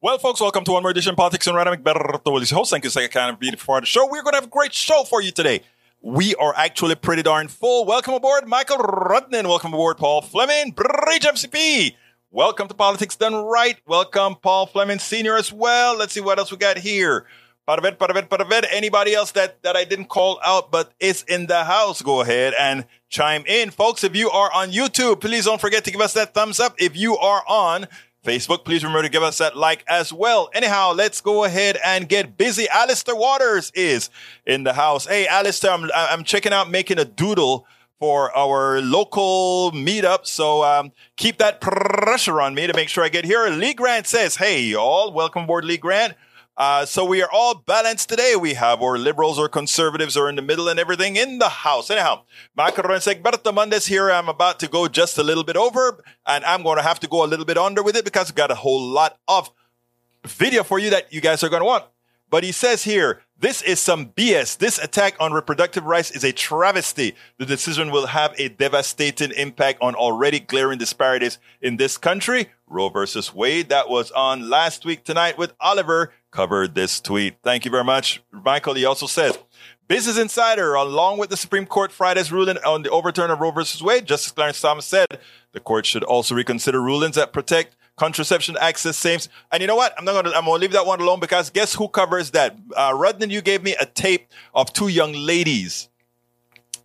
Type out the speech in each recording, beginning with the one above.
Well, folks, welcome to one more edition of Politics and Random. Berto Willies, host. Thank you so kind of being part of the show. We're going to have a great show for you today. We are actually pretty darn full. Welcome aboard, Michael Rudnin. Welcome aboard, Paul Fleming. Bridge MCP. Welcome to Politics Done Right. Welcome, Paul Fleming Sr. as well. Let's see what else we got here. Paravet, paravet, paravet. Anybody else that, that I didn't call out but is in the house, go ahead and chime in. Folks, if you are on YouTube, please don't forget to give us that thumbs up. If you are on Facebook, please remember to give us that like as well. Anyhow, let's go ahead and get busy. Alistair Waters is in the house. Hey, Alistair, I'm, I'm checking out making a doodle for our local meetup. So um, keep that pressure on me to make sure I get here. Lee Grant says, Hey, y'all, welcome aboard, Lee Grant. Uh, so we are all balanced today. We have our liberals or conservatives or in the middle and everything in the house. Anyhow, Michael Berta Mondes here. I'm about to go just a little bit over and I'm going to have to go a little bit under with it because I've got a whole lot of video for you that you guys are going to want. But he says here, this is some BS. This attack on reproductive rights is a travesty. The decision will have a devastating impact on already glaring disparities in this country. Roe versus Wade, that was on last week tonight with Oliver, covered this tweet. Thank you very much. Michael, he also says, Business Insider, along with the Supreme Court Friday's ruling on the overturn of Roe versus Wade, Justice Clarence Thomas said the court should also reconsider rulings that protect contraception access sames. And you know what? I'm not gonna, I'm gonna leave that one alone because guess who covers that? Uh, Rudnin, you gave me a tape of two young ladies.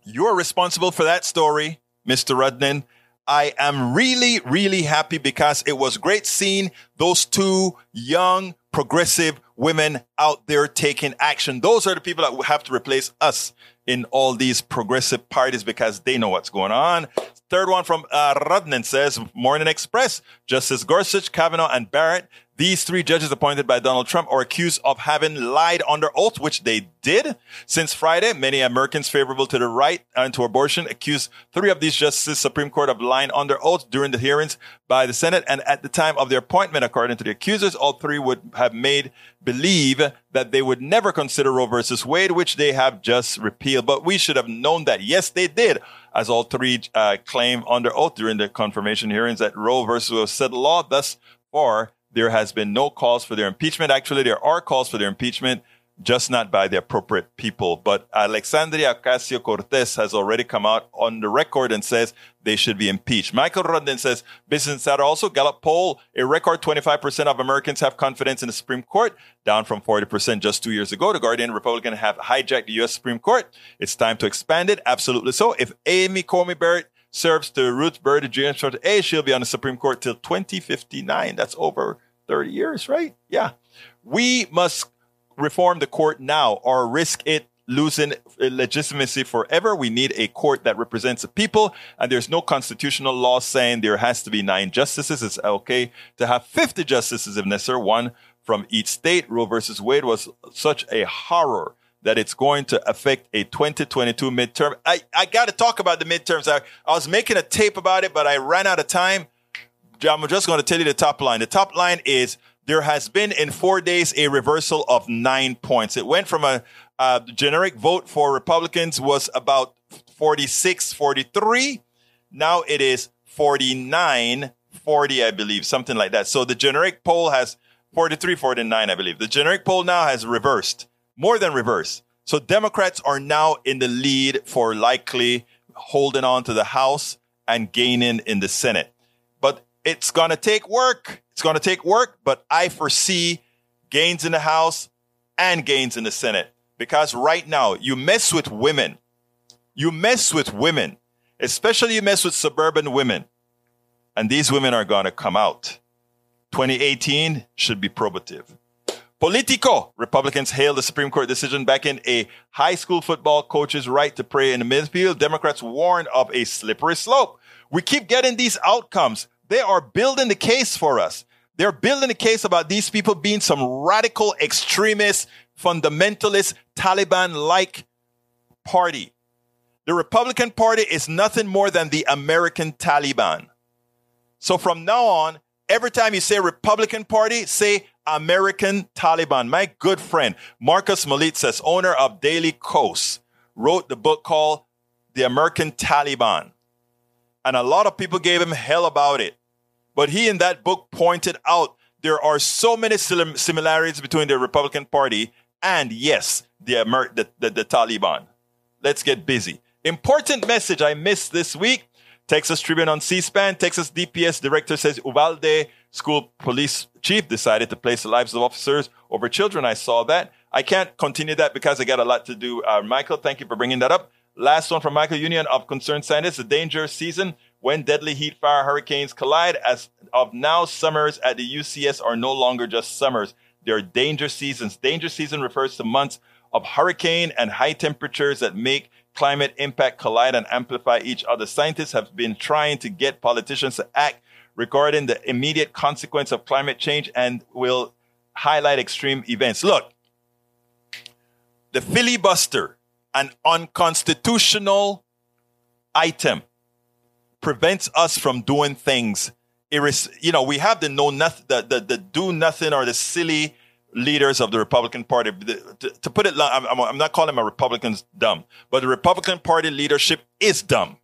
You're responsible for that story, Mr. Rudnin. I am really, really happy because it was great seeing those two young progressive women out there taking action. Those are the people that will have to replace us in all these progressive parties because they know what's going on. Third one from uh, Rudnin says, Morning Express, Justice Gorsuch, Kavanaugh, and Barrett these three judges appointed by Donald Trump are accused of having lied under oath, which they did. Since Friday, many Americans favorable to the right and to abortion accused three of these justices Supreme Court of lying under oath during the hearings by the Senate. And at the time of their appointment, according to the accusers, all three would have made believe that they would never consider Roe versus Wade, which they have just repealed. But we should have known that. Yes, they did, as all three uh, claim under oath during the confirmation hearings that Roe versus Wade was set law. Thus far, there has been no calls for their impeachment. Actually, there are calls for their impeachment, just not by the appropriate people. But Alexandria Ocasio Cortez has already come out on the record and says they should be impeached. Michael Rudnin says Business Insider also Gallup poll a record 25% of Americans have confidence in the Supreme Court, down from 40% just two years ago. The Guardian Republican have hijacked the U.S. Supreme Court. It's time to expand it. Absolutely so. If Amy Coney Barrett serves to Ruth Bader Ginsburg A, she'll be on the Supreme Court till 2059. That's over 30 years, right? Yeah. We must reform the court now or risk it losing legitimacy forever. We need a court that represents the people. And there's no constitutional law saying there has to be nine justices. It's okay to have 50 justices if necessary, one from each state. Roe versus Wade was such a horror that it's going to affect a 2022 midterm. I, I got to talk about the midterms. I, I was making a tape about it, but I ran out of time. I'm just going to tell you the top line. The top line is there has been in four days a reversal of nine points. It went from a, a generic vote for Republicans was about 46, 43. Now it is 49, 40, I believe, something like that. So the generic poll has 43, 49, I believe. The generic poll now has reversed, more than reversed. So Democrats are now in the lead for likely holding on to the House and gaining in the Senate. It's going to take work. It's going to take work, but I foresee gains in the House and gains in the Senate because right now you mess with women. You mess with women, especially you mess with suburban women, and these women are going to come out. 2018 should be probative. Politico. Republicans hailed the Supreme Court decision back in a high school football coach's right to pray in the midfield. Democrats warned of a slippery slope. We keep getting these outcomes. They are building the case for us. They're building a case about these people being some radical extremist, fundamentalist, Taliban like party. The Republican Party is nothing more than the American Taliban. So from now on, every time you say Republican Party, say American Taliban. My good friend, Markos Moulitsas, owner of Daily Kos, wrote the book called The American Taliban. And a lot of people gave him hell about it. But he in that book pointed out there are so many similarities between the Republican Party and, yes, the, Amer- the, the, the Taliban. Let's get busy. Important message I missed this week. Texas Tribune on C-SPAN. Texas DPS director says Uvalde school police chief decided to place the lives of officers over children. I saw that. I can't continue that because I got a lot to do. Uh, Michael, thank you for bringing that up. Last one from Michael Union of Concerned Scientists. The danger season when deadly heat, fire, hurricanes collide. As of now, summers at the UCS are no longer just summers. They're danger seasons. Danger season refers to months of hurricane and high temperatures that make climate impact collide and amplify each other. Scientists have been trying to get politicians to act regarding the immediate consequence of climate change and will highlight extreme events. Look, the filibuster, an unconstitutional item, prevents us from doing things. You know, we have the know nothing, the, the, the do nothing or the silly leaders of the Republican Party. To, to put it, I'm, I'm not calling my Republicans dumb, but the Republican Party leadership is dumb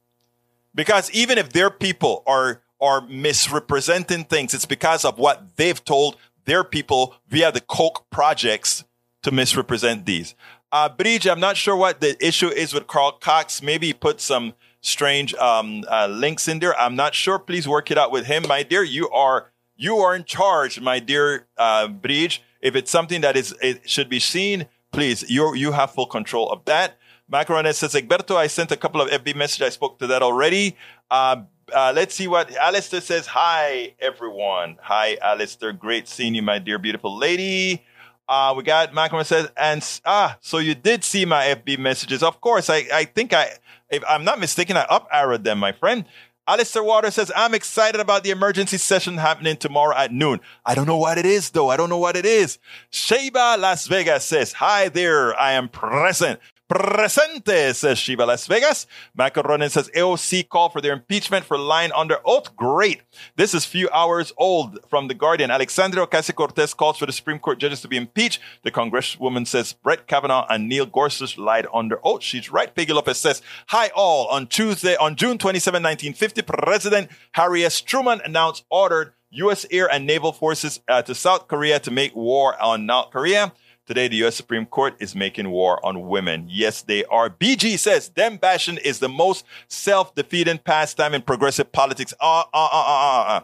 because even if their people are are misrepresenting things, it's because of what they've told their people via the Koch projects to misrepresent these. Uh, Bridge, I'm not sure what the issue is with Carl Cox. Maybe he put some strange um, uh, links in there. I'm not sure. Please work it out with him, my dear. You are you are in charge, my dear uh, Bridge. If it's something that is it should be seen, please you you have full control of that. Macarones says, Egberto, I sent a couple of FB messages. I spoke to that already. Uh, uh, let's see what Alistair says. Hi, everyone. Hi, Alistair. Great seeing you, my dear, beautiful lady. Uh, we got Macaron says, and ah, so you did see my FB messages. Of course, I, I think I, if I'm not mistaken, I up arrowed them, my friend. Alistair Water says, I'm excited about the emergency session happening tomorrow at noon. I don't know what it is, though. I don't know what it is. Sheba Las Vegas says, Hi there. I am present. Presente, says Shiva Las Vegas. Macaronin says AOC call for their impeachment for lying under oath. Great. This is few hours old from The Guardian. Alexandria Ocasio-Cortez calls for the Supreme Court judges to be impeached. The congresswoman says Brett Kavanaugh and Neil Gorsuch lied under oath. She's right. Peggy Lopez says, Hi all. On Tuesday, on June 27, 1950, President Harry S. Truman announced ordered U.S. air and naval forces uh, to South Korea to make war on North Korea. Today, the U.S. Supreme Court is making war on women. Yes, they are. BG says dem bashing is the most self-defeating pastime in progressive politics. Uh, uh, uh, uh, uh.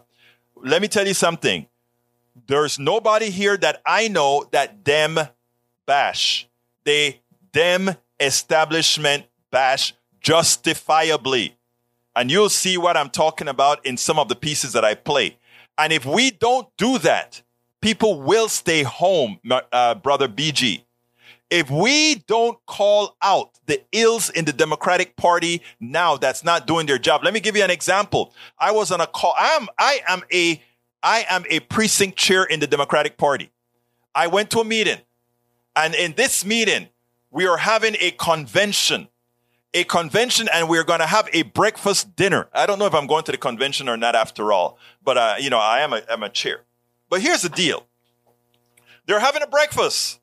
Let me tell you something. There's nobody here that I know that dem bash. They dem establishment bash justifiably. And you'll see what I'm talking about in some of the pieces that I play. And if we don't do that, people will stay home, uh, brother BG. If we don't call out the ills in the Democratic Party now that's not doing their job, let me give you an example. I was on a call. I am, I am a, I am a precinct chair in the Democratic Party. I went to a meeting and in this meeting, we are having a convention, a convention and we're going to have a breakfast dinner. I don't know if I'm going to the convention or not after all, but, uh, you know, I am a, I'm a chair. But here's the deal they're having a breakfast.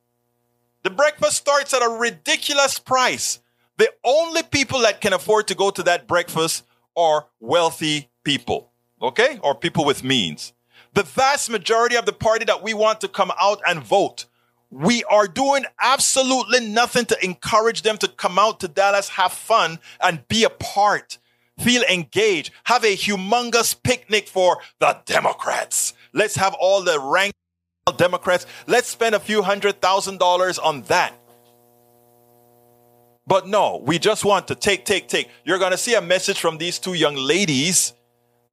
The breakfast starts at a ridiculous price. The only people that can afford to go to that breakfast are wealthy people, okay? Or people with means. The vast majority of the party that we want to come out and vote, we are doing absolutely nothing to encourage them to come out to Dallas, have fun, and be a part. Feel engaged. Have a humongous picnic for the Democrats. Let's have all the rank Democrats. Let's spend a few hundred thousand dollars on that. But no, we just want to take, take, take. You're going to see a message from these two young ladies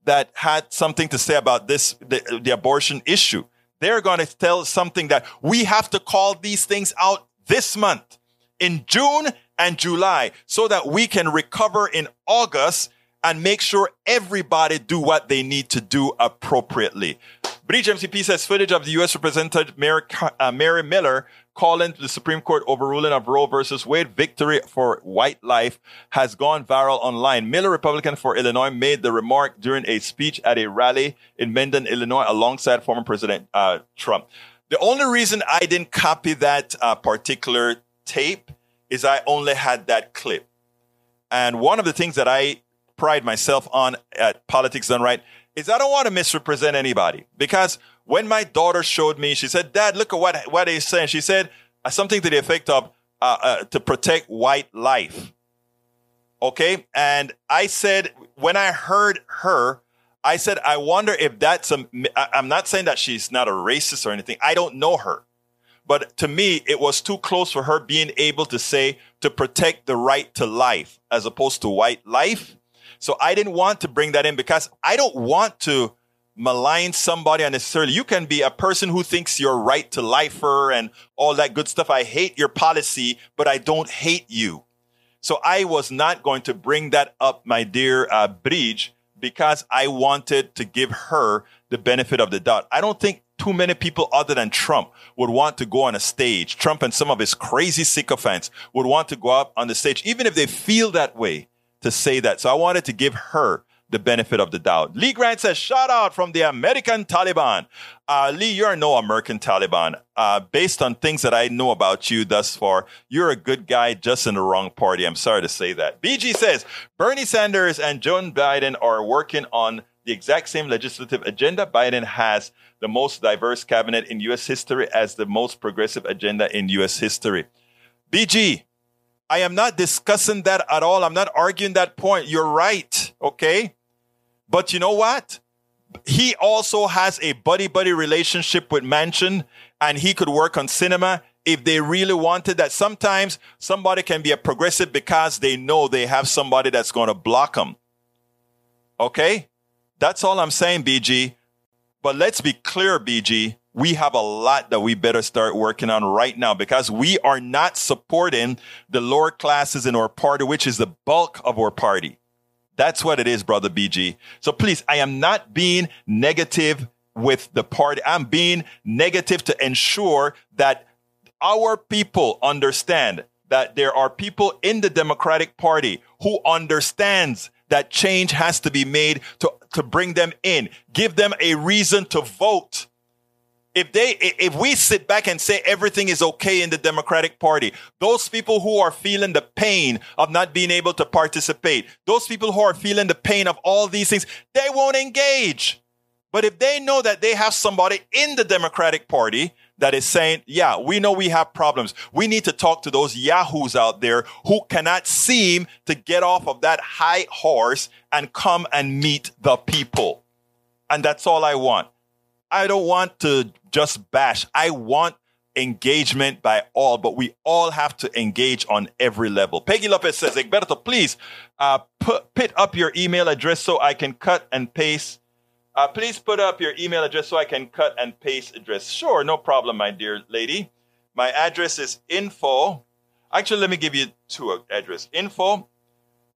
that had something to say about this, the, the abortion issue. They're going to tell something that we have to call these things out this month in June and July so that we can recover in August and make sure everybody do what they need to do appropriately. Bridge MCP says footage of the U.S. Representative Mary, uh, Mary Miller calling the Supreme Court overruling of Roe versus Wade victory for white life has gone viral online. Miller, Republican for Illinois, made the remark during a speech at a rally in Mendon, Illinois, alongside former President uh, Trump. The only reason I didn't copy that uh, particular tape is I only had that clip. And one of the things that I pride myself on at Politics Done Right is I don't want to misrepresent anybody because when my daughter showed me, she said, Dad, look at what, what he's saying. She said uh, something to the effect of uh, uh, to protect white life. Okay. And I said, when I heard her, I said, I wonder if that's a, I'm not saying that she's not a racist or anything. I don't know her. But to me, it was too close for her being able to say to protect the right to life as opposed to white life. So I didn't want to bring that in because I don't want to malign somebody unnecessarily. You can be a person who thinks you're right to lifer and all that good stuff. I hate your policy, but I don't hate you. So I was not going to bring that up, my dear uh, Bridge, because I wanted to give her the benefit of the doubt. I don't think too many people other than Trump would want to go on a stage. Trump and some of his crazy sycophants would want to go up on the stage, even if they feel that way, to say that. So I wanted to give her the benefit of the doubt. Lee Grant says, shout out from the American Taliban. Uh, Lee, you're no American Taliban. Uh, based on things that I know about you thus far, you're a good guy just in the wrong party. I'm sorry to say that. BG says, Bernie Sanders and Joe Biden are working on the exact same legislative agenda. Biden has the most diverse cabinet in U.S. history as the most progressive agenda in U.S. history. BG, I am not discussing that at all. I'm not arguing that point. You're right. Okay. But you know what? He also has a buddy buddy relationship with Manchin and he could work on Sinema if they really wanted that. Sometimes somebody can be a progressive because they know they have somebody that's going to block them. Okay? That's all I'm saying, BG. But let's be clear, BG. We have a lot that we better start working on right now because we are not supporting the lower classes in our party, which is the bulk of our party. That's what it is, brother BG. So please, I am not being negative with the party. I'm being negative to ensure that our people understand that there are people in the Democratic Party who understands that change has to be made to, to bring them in. Give them a reason to vote if they if we sit back and say everything is okay in the democratic party those people who are feeling the pain of not being able to participate those people who are feeling the pain of all these things they won't engage. But if they know that they have somebody in the democratic party that is saying yeah we know we have problems. We need to talk to those yahoos out there who cannot seem to get off of that high horse and come and meet the people. And that's all i want I don't want to just bash. I want engagement by all, but we all have to engage on every level. Peggy Lopez says, Egberto, please uh, put, up your email address so I can cut and paste. Uh, please put up your email address so I can cut and paste address. Sure, no problem, my dear lady. My address is info. Actually, let me give you two address. Info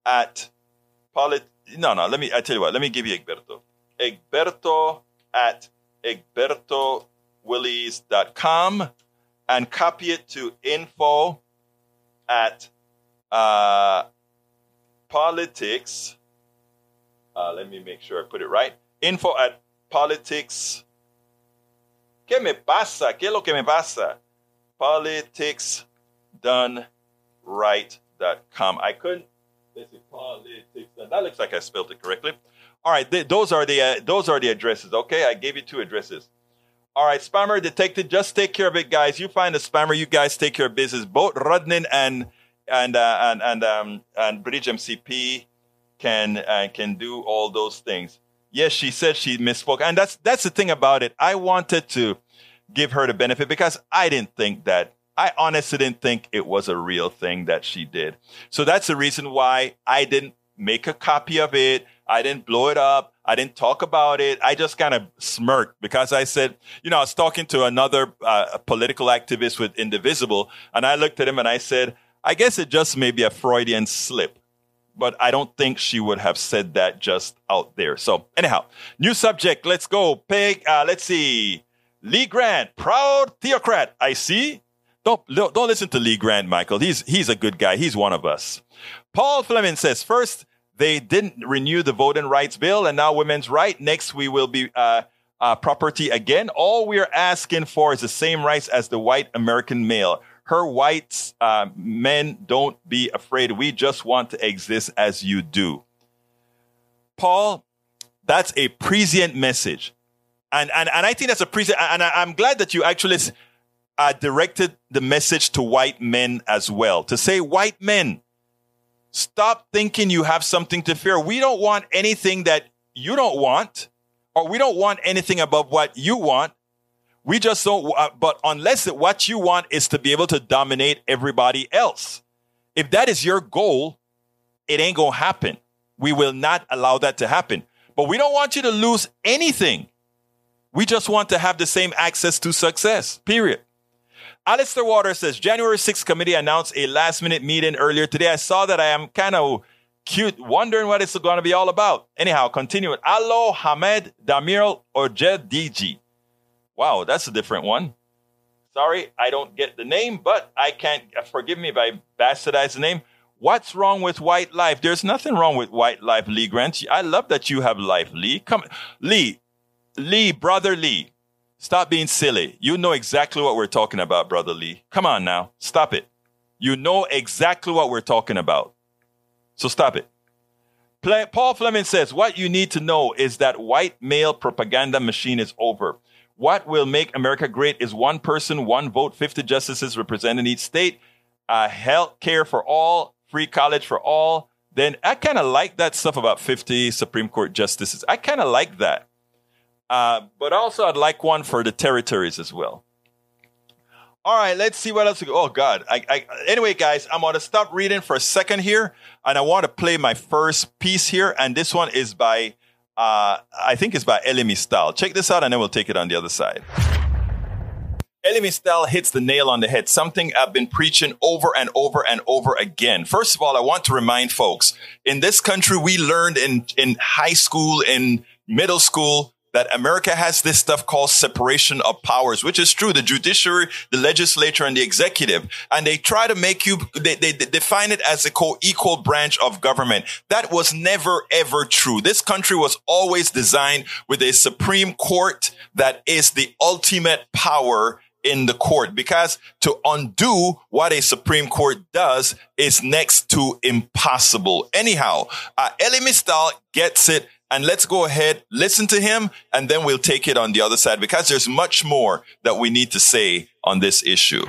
at polit. No, no. Let me. I tell you what. Let me give you Egberto. Egberto at egbertowillies.com and copy it to info at uh, politics. Uh, let me make sure I put it right. Info at politics. ¿Qué me pasa? ¿Qué es lo que me pasa? Politicsdoneright.com. I couldn't. Politics. That looks like I spelled it correctly. All right, th- those are the uh, those are the addresses. Okay, I gave you two addresses. All right, spammer detected. Just take care of it, guys. You find a spammer. You guys take care of business. Both Rudnin and and uh, and and um and Bridge MCP can uh, can do all those things. Yes, she said she misspoke, and that's that's the thing about it. I wanted to give her the benefit because I didn't think that. I honestly didn't think it was a real thing that she did. So that's the reason why I didn't make a copy of it. I didn't blow it up. I didn't talk about it. I just kind of smirked because I said, you know, I was talking to another uh, political activist with Indivisible, and I looked at him and I said, I guess it just may be a Freudian slip. But I don't think she would have said that just out there. So, anyhow, new subject. Let's go. Peg, uh, let's see. Lee Grant, proud theocrat. I see. Don't, don't listen to Lee Grant, Michael. He's, he's a good guy. He's one of us. Paul Fleming says, first, they didn't renew the voting rights bill, and now women's right. Next, we will be uh, uh, property again. All we're asking for is the same rights as the white American male. Her whites uh, men don't be afraid. We just want to exist as you do. Paul, That's a prescient message. And, and, and I think that's a prescient. And I, I'm glad that you actually uh, directed the message to white men as well to say, white men, stop thinking you have something to fear. We don't want anything that you don't want, or we don't want anything above what you want. We just don't, uh, but unless it, what you want is to be able to dominate everybody else. If that is your goal, it ain't to happen. We will not allow that to happen. But we don't want you to lose anything. We just want to have the same access to success, period. Alistair Waters says January 6th committee announced a last minute meeting earlier today. I saw that I am kind of cute, wondering what it's going to be all about. Anyhow, continue it. Alo Hamed Damir Ojed DG. Wow, that's a different one. Sorry, I don't get the name, but I can't, forgive me if I bastardize the name. What's wrong with white life? There's nothing wrong with white life, Lee Grant. I love that you have life, Lee. Come, Lee, Lee, brother Lee. Stop being silly. You know exactly what we're talking about, Brother Lee. Come on now. Stop it. You know exactly what we're talking about. So stop it. Paul Fleming says, What you need to know is that white male propaganda machine is over. What will make America great is one person, one vote, 50 justices representing each state, uh, health care for all, free college for all. Then I kind of like that stuff about 50 Supreme Court justices. I kind of like that. Uh, but also, I'd like one for the territories as well. All right, let's see what else. Oh God! I, I, anyway, guys, I'm gonna stop reading for a second here, and I want to play my first piece here. And this one is by, uh, I think it's by Elie Mystal. Check this out, and then we'll take it on the other side. Elie Mystal hits the nail on the head. Something I've been preaching over and over and over again. First of all, I want to remind folks in this country, we learned in in high school, in middle school that America has this stuff called separation of powers, which is true. The judiciary, the legislature, and the executive. And they try to make you, they, they, they define it as a co-equal branch of government. That was never ever true. This country was always designed with a Supreme Court that is the ultimate power in the court because to undo what a Supreme Court does is next to impossible. Anyhow, uh, Elie Mystal gets it and let's go ahead, listen to him, and then we'll take it on the other side because there's much more that we need to say on this issue.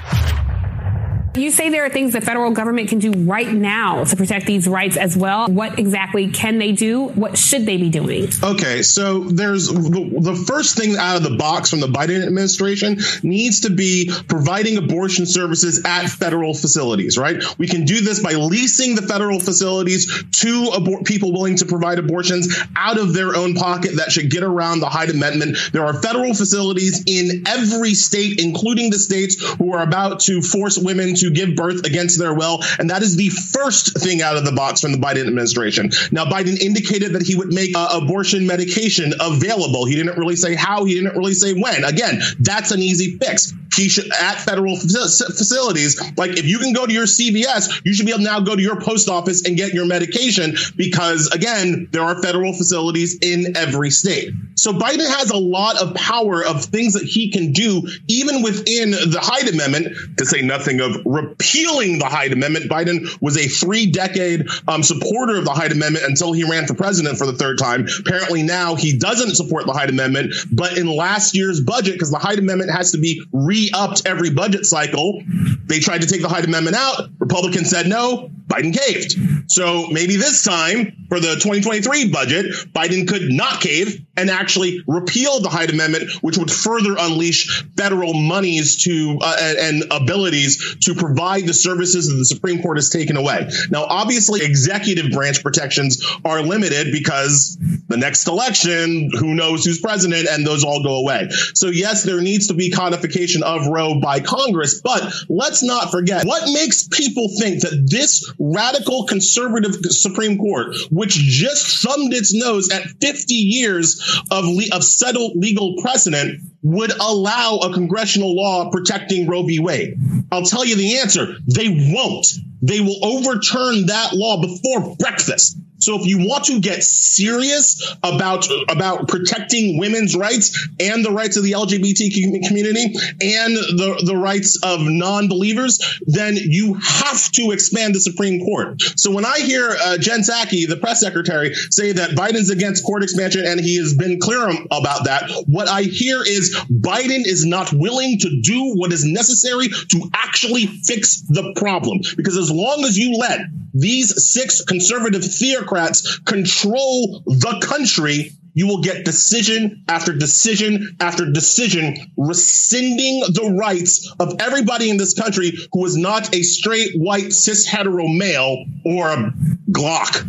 You say there are things the federal government can do right now to protect these rights as well. What exactly can they do? What should they be doing? Okay, so there's the, the first thing out of the box from the Biden administration needs to be providing abortion services at federal facilities, right? We can do this by leasing the federal facilities to abor- people willing to provide abortions out of their own pocket. That should get around the Hyde Amendment. There are federal facilities in every state, including the states who are about to force women to to give birth against their will. And that is the first thing out of the box from the Biden administration. Now, Biden indicated that he would make uh, abortion medication available. He didn't really say how, he didn't really say when. Again, that's an easy fix. Should, at federal facilities, like if you can go to your CVS, you should be able to now go to your post office and get your medication because, again, there are federal facilities in every state. So Biden has a lot of power of things that he can do, even within the Hyde Amendment, to say nothing of repealing the Hyde Amendment. Biden was a three decade um, supporter of the Hyde Amendment until he ran for president for the third time. Apparently now he doesn't support the Hyde Amendment, but in last year's budget, because the Hyde Amendment has to be re upped every budget cycle, they tried to take the Hyde Amendment out. Republicans said no. Biden caved. So maybe this time for the 2023 budget, Biden could not cave and actually repeal the Hyde Amendment, which would further unleash federal monies to uh, and abilities to provide the services that the Supreme Court has taken away. Now, obviously, executive branch protections are limited because the next election, who knows who's president, and those all go away. So, yes, there needs to be codification of Roe by Congress, but let's not forget what makes people think that this radical conservative Supreme Court, which just thumbed its nose at 50 years of, le- of settled legal precedent, would allow a congressional law protecting Roe v. Wade? I'll tell you the answer. They won't. They will overturn that law before breakfast. So if you want to get serious about about protecting women's rights and the rights of the LGBT community and the, the rights of non-believers, then you have to expand the Supreme Court. So when I hear uh, Jen Psaki, the press secretary, say that Biden's against court expansion and he has been clear about that, what I hear is Biden is not willing to do what is necessary to actually fix the problem. Because as long as you let these six conservative theocrats control the country, you will get decision after decision after decision rescinding the rights of everybody in this country who is not a straight white cis hetero male or a Glock.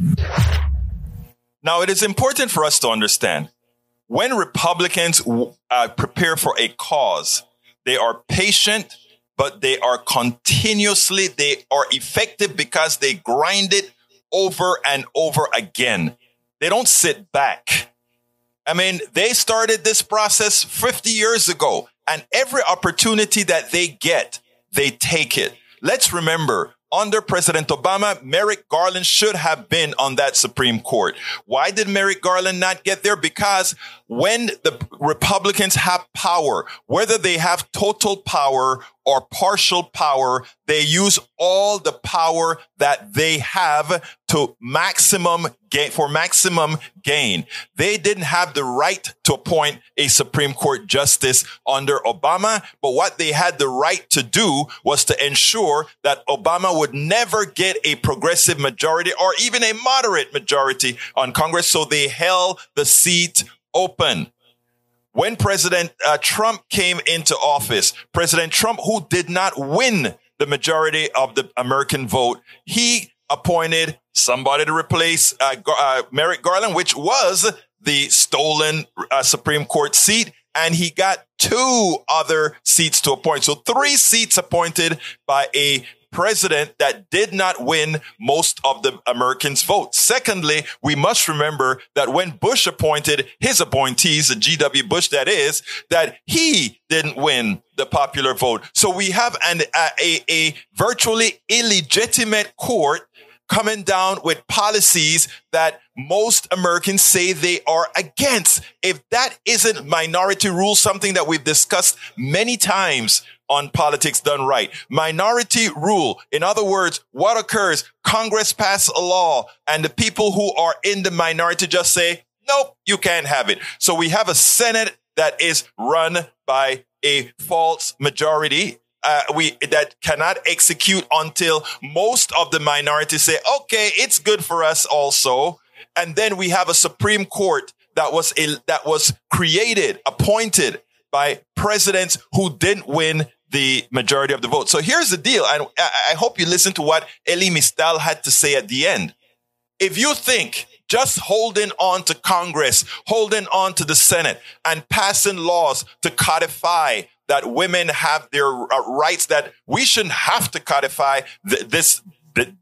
Now, it is important for us to understand when Republicans uh, prepare for a cause, they are patient, but they are continuously, they are effective because they grind it over and over again. They don't sit back. I mean, they started this process 50 years ago, and every opportunity that they get, they take it. Let's remember under President Obama, Merrick Garland should have been on that Supreme Court. Why did Merrick Garland not get there? Because when the Republicans have power, whether they have total power or partial power, they use all the power that they have to maximum gain for maximum gain. They didn't have the right to appoint a Supreme Court justice under Obama, but what they had the right to do was to ensure that Obama would never get a progressive majority or even a moderate majority on Congress. So they held the seat open. When President uh, Trump came into office, President Trump, who did not win the majority of the American vote, he appointed somebody to replace uh, uh, Merrick Garland, which was the stolen uh, Supreme Court seat. And he got two other seats to appoint. So three seats appointed by a president that did not win most of the Americans' vote. Secondly, we must remember that when Bush appointed his appointees, the G.W. Bush, that is, that he didn't win the popular vote. So we have an, a, a virtually illegitimate court coming down with policies that most Americans say they are against. If that isn't minority rule, something that we've discussed many times on politics done right. Minority rule. In other words, what occurs? Congress pass a law and the people who are in the minority just say, nope, you can't have it. So we have a Senate that is run by a false majority. Uh, we that cannot execute until most of the minority say, okay, it's good for us also. And then we have a Supreme Court that was a, that was created, appointed by presidents who didn't win the majority of the vote. So here's the deal. I, I hope you listen to what Elie Mystal had to say at the end. If you think just holding on to Congress, holding on to the Senate and passing laws to codify that women have their uh, rights that we shouldn't have to codify th- this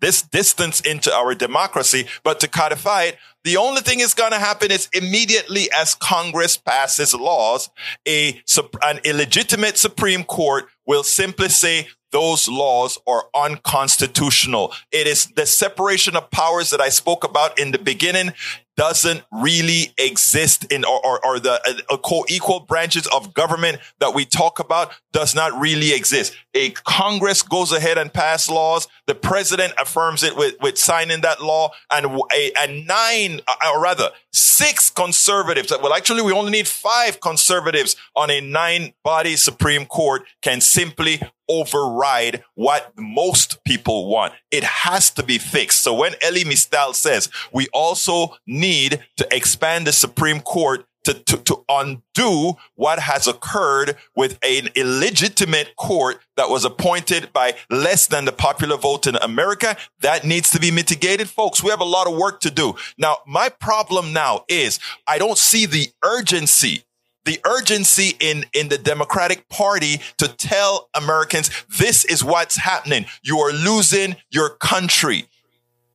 this distance into our democracy, but to codify it, the only thing is going to happen is immediately as Congress passes laws, a an illegitimate Supreme Court will simply say those laws are unconstitutional. It is the separation of powers that I spoke about in the beginning doesn't really exist in or, or, or the uh, co-equal branches of government that we talk about does not really exist. A Congress goes ahead and pass laws. The president affirms it with, with signing that law and a, a nine, uh, or rather six conservatives. Well, actually, we only need five conservatives on a nine body Supreme Court can simply override what most people want. It has to be fixed. So when Elie Mystal says we also need to expand the Supreme Court to, to, to undo what has occurred with an illegitimate court that was appointed by less than the popular vote in America. That needs to be mitigated, folks. We have a lot of work to do. Now, my problem now is I don't see the urgency the urgency in, in the Democratic Party to tell Americans this is what's happening. You are losing your country.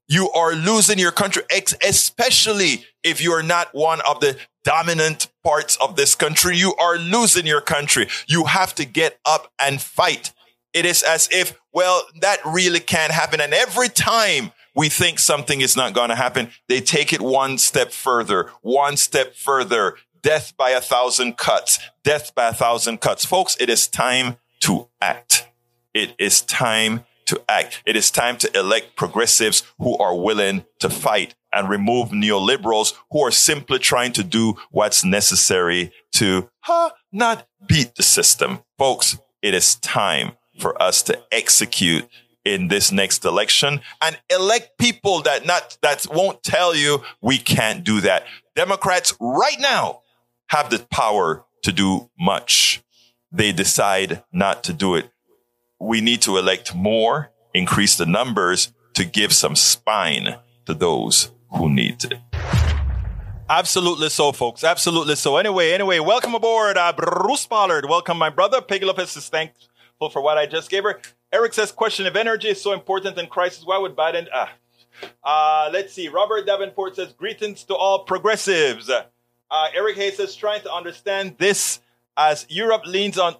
You are losing your country, especially if you are not one of the dominant parts of this country. You are losing your country. You have to get up and fight. It is as if, well, that really can't happen. And every time we think something is not going to happen. They take it one step further, one step further. Death by a thousand cuts, death by a thousand cuts. Folks, it is time to act. It is time to act. It is time to elect progressives who are willing to fight and remove neoliberals who are simply trying to do what's necessary to huh, not beat the system. Folks, it is time for us to execute in this next election and elect people that not that won't tell you we can't do that. Democrats right now have the power to do much. They decide not to do it. We need to elect more, increase the numbers to give some spine to those who needs it. Absolutely so, folks. Absolutely so. Anyway, anyway, welcome aboard, uh, Bruce Pollard. Welcome, my brother. Peggy Lopez is thankful for what I just gave her. Eric says, question if energy is so important in crisis, why would Biden? Ah. Uh, let's see. Robert Davenport says, greetings to all progressives. Uh, Eric Hayes says, trying to understand this as Europe leans on.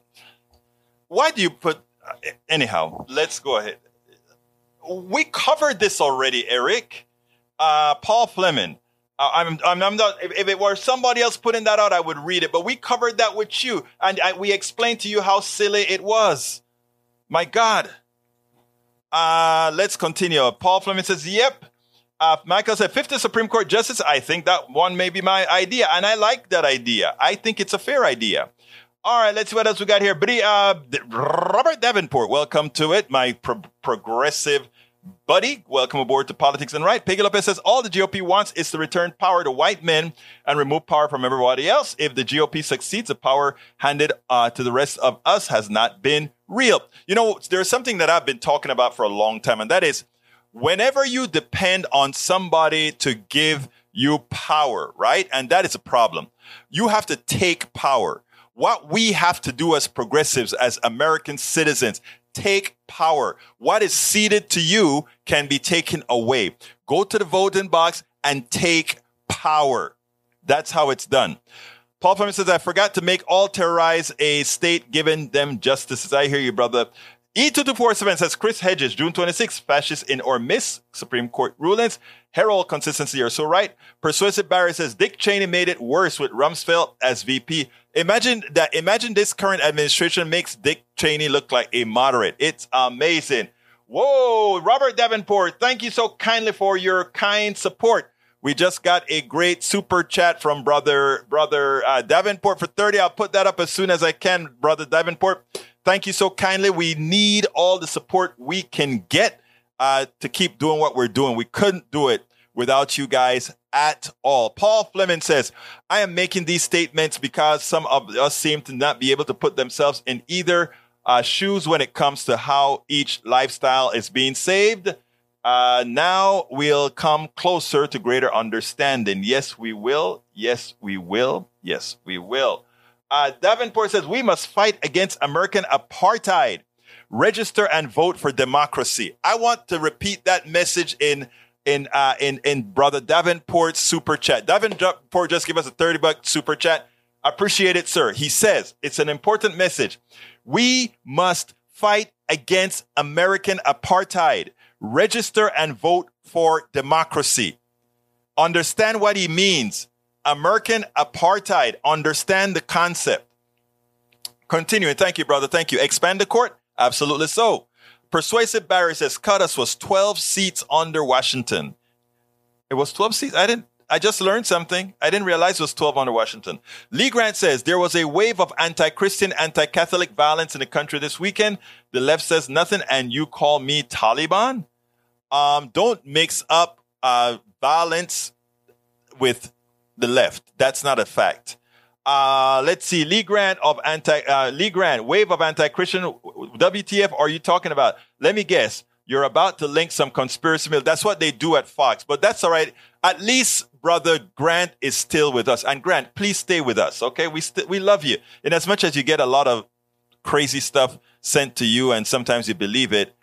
Why do you put. Uh, anyhow, let's go ahead. We covered this already, Eric. Uh, Paul Fleming. Uh, I'm, I'm, I'm, not, if, if, it were somebody else putting that out, I would read it. But we covered that with you, and I, we explained to you how silly it was. My God. Uh, let's continue. Paul Fleming says, Yep. Uh, Michael said, 50 Supreme Court justice. I think that one may be my idea. And I like that idea. I think it's a fair idea. All right, let's see what else we got here. Uh, Robert Davenport, welcome to it, my pro- progressive buddy. Welcome aboard to Politics Done Right. Peggy Lopez says all the GOP wants is to return power to white men and remove power from everybody else. If the GOP succeeds, the power handed uh, to the rest of us has not been real. You know, there's something that I've been talking about for a long time, and that is whenever you depend on somebody to give you power, right? And that is a problem. You have to take power. What we have to do as progressives, as American citizens, take power. What is ceded to you can be taken away. Go to the voting box and take power. That's how it's done. Paul Fleming says, I forgot to make all terrorize a state giving them justice. I hear you, brother. E2247 says Chris Hedges, June 26, fascist in or miss Supreme Court rulings. Herald consistency are so right. Persuasive Barry says Dick Cheney made it worse with Rumsfeld as VP. Imagine that. Imagine this current administration makes Dick Cheney look like a moderate. It's amazing. Whoa, Robert Davenport, thank you so kindly for your kind support. We just got a great super chat from brother brother uh, Davenport for 30. I'll put that up as soon as I can, brother Davenport. Thank you so kindly. We need all the support we can get uh, to keep doing what we're doing. We couldn't do it without you guys at all. Paul Fleming says, I am making these statements because some of us seem to not be able to put themselves in either uh, shoes when it comes to how each lifestyle is being saved. Uh, now we'll come closer to greater understanding. Yes, we will. Yes, we will. Yes, we will. Uh, Davenport says we must fight against American apartheid. Register and vote for democracy. I want to repeat that message in in uh, in in brother Davenport's super chat. Davenport just give us a thirty buck super chat. Appreciate it, sir. He says it's an important message. We must fight against American apartheid. Register and vote for democracy. Understand what he means. American apartheid. Understand the concept. Continuing. Thank you, brother. Thank you. Expand the court? Absolutely so. Persuasive Barry says Cuttis was 12 seats under Washington. It was 12 seats. I didn't, I just learned something. I didn't realize it was 12 under Washington. Lee Grant says there was a wave of anti-Christian, anti-Catholic violence in the country this weekend. The left says nothing and you call me Taliban? Um, don't mix up, uh, violence with the left. That's not a fact. Uh, let's see. Lee Grant of anti, uh, Lee Grant, wave of anti-Christian. WTF are you talking about? Let me guess. You're about to link some conspiracy mill. That's what they do at Fox, but that's all right. At least brother Grant is still with us. And Grant, please stay with us. Okay. We st- we love you. And as much as you get a lot of crazy stuff sent to you and sometimes you believe it,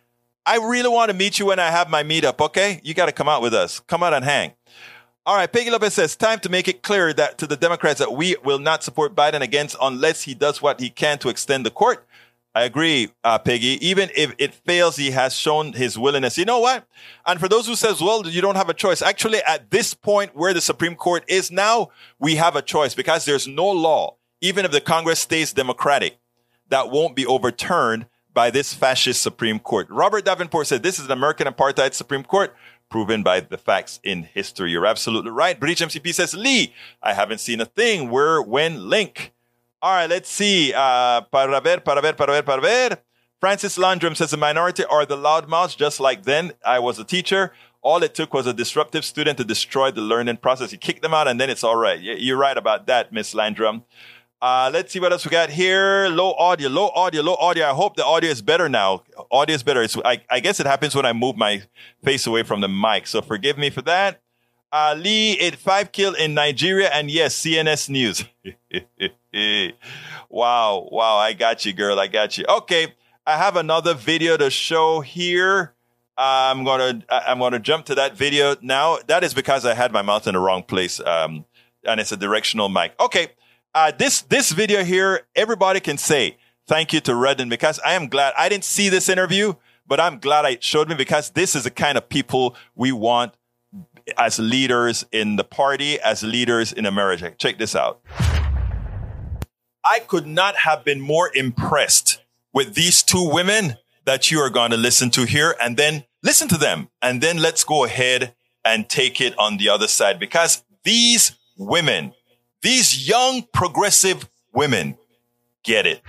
I really want to meet you when I have my meetup. Okay. You got to come out with us. Come out and hang. All right, Peggy Lopez says, time to make it clear that to the Democrats that we will not support Biden against unless he does what he can to extend the court. I agree, uh, Peggy. Even if it fails, he has shown his willingness. You know what? And for those who says, well, you don't have a choice. Actually, at this point where the Supreme Court is now, we have a choice because there's no law, even if the Congress stays democratic, that won't be overturned by this fascist Supreme Court. Robert Davenport said this is an American apartheid Supreme Court proven by the facts in history. You're absolutely right. Bridge MCP says, Lee, I haven't seen a thing. Where, when, link. All right, let's see. Uh, para ver, para ver, para ver, para ver. Francis Landrum says the minority are the loudmouths, just like then I was a teacher. All it took was a disruptive student to destroy the learning process. You kick them out and then it's all right. You're right about that, Miss Landrum. Uh, let's see what else we got here. Low audio, low audio, low audio. I hope the audio is better now. Audio is better. It's, I, I guess it happens when I move my face away from the mic. So forgive me for that. Uh, Lee, it five kill in Nigeria. And yes, CNS News. wow. Wow. I got you, girl. I got you. Okay. I have another video to show here. I'm gonna I'm gonna jump to that video now. That is because I had my mouth in the wrong place, um, and it's a directional mic. Okay, uh, this this video here, everybody can say thank you to Redden because I am glad I didn't see this interview, but I'm glad I showed me because this is the kind of people we want as leaders in the party, as leaders in America. Check this out. I could not have been more impressed with these two women that you are going to listen to here and then listen to them. And then let's go ahead and take it on the other side because these women, these young progressive women get it.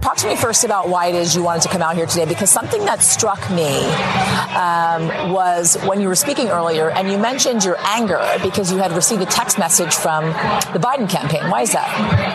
Talk to me first about why it is you wanted to come out here today, because something that struck me um, was when you were speaking earlier, and you mentioned your anger because you had received a text message from the Biden campaign. Why is that?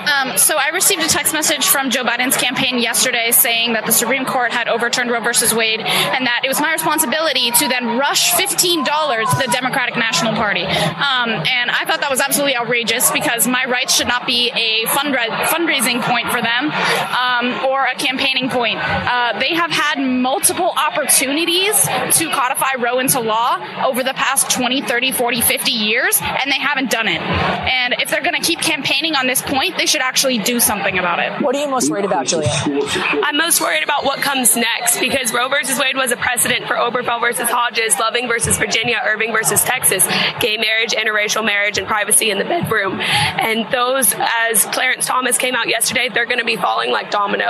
Um, so I received a text message from Joe Biden's campaign yesterday saying that the Supreme Court had overturned Roe versus Wade, and that it was my responsibility to then rush fifteen dollars to the Democratic National Party. Um, and I thought that was absolutely outrageous because my rights should not be a fundra- fundraising point for them. Um, or a campaigning point. Uh, they have had multiple opportunities to codify Roe into law over the past 20, 30, 40, 50 years, and they haven't done it. And if they're going to keep campaigning on this point, they should actually do something about it. What are you most worried about, Julia? I'm most worried about what comes next because Roe versus Wade was a precedent for Obergefell versus Hodges, Loving versus Virginia, Irving versus Texas, gay marriage, interracial marriage, and privacy in the bedroom. And those, as Clarence Thomas came out yesterday, they're going to be falling like dominoes.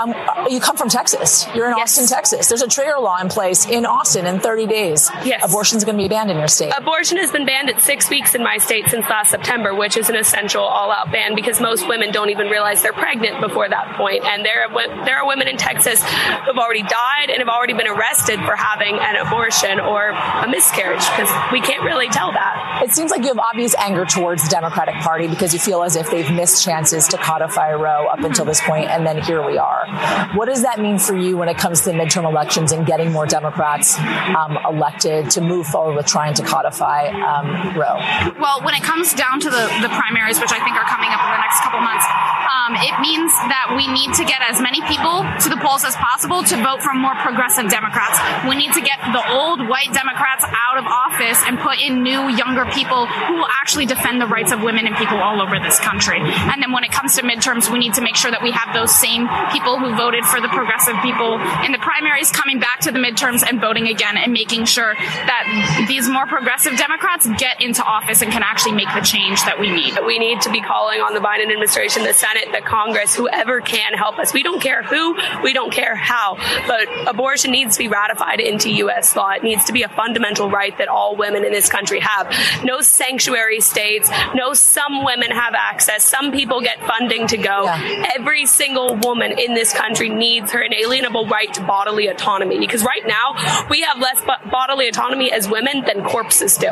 Um, you come from Texas. You're in yes. Austin, Texas. There's a trigger law in place in Austin in 30 days. Yes. Abortion's going to be banned in your state. Abortion has been banned at six weeks in my state since last September, which is an essential all-out ban because most women don't even realize they're pregnant before that point. And there are, there are women in Texas who have already died and have already been arrested for having an abortion or a miscarriage because we can't really tell that. It seems like you have obvious anger towards the Democratic Party because you feel as if they've missed chances to codify Roe up until this point, and then here we are. What does that mean for you when it comes to midterm elections and getting more Democrats um, elected to move forward with trying to codify um, Roe? Well, when it comes down to the, the primaries, which I think are coming up in the next couple months, um, it means that we need to get as many people to the polls as possible to vote for more progressive Democrats. We need to get the old white Democrats out of office and put in new, younger people who will actually defend the rights of women and people all over this country. And then when it comes to midterms, we need to make sure that we have those same people who voted for the progressive people in the primaries coming back to the midterms and voting again and making sure that these more progressive Democrats get into office and can actually make the change that we need. We need to be calling on the Biden administration, the Senate, the Congress, whoever can help us. We don't care who, we don't care how, but abortion needs to be ratified into U.S. law. It needs to be a fundamental right that all women in this country have. No sanctuary states, no some women have access, some people get funding to go. Yeah. Every single woman in this country needs her inalienable right to bodily autonomy because right now we have less bodily autonomy as women than corpses do.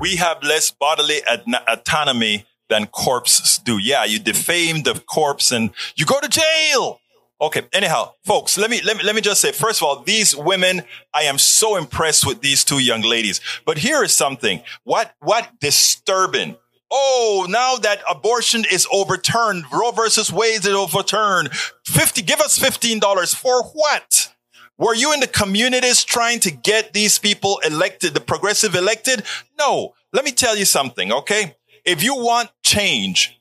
We have less bodily autonomy than corpses do. Yeah, you defame the corpse and you go to jail. Okay. Anyhow, folks, let me, let me, let me just say, first of all, these women, I am so impressed with these two young ladies. But here is something. What, what disturbing. Oh, now that abortion is overturned, Roe versus Wade is overturned. 50, give us $15 for what? Were you in the communities trying to get these people elected, the progressive elected? No. Let me tell you something, okay? If you want change,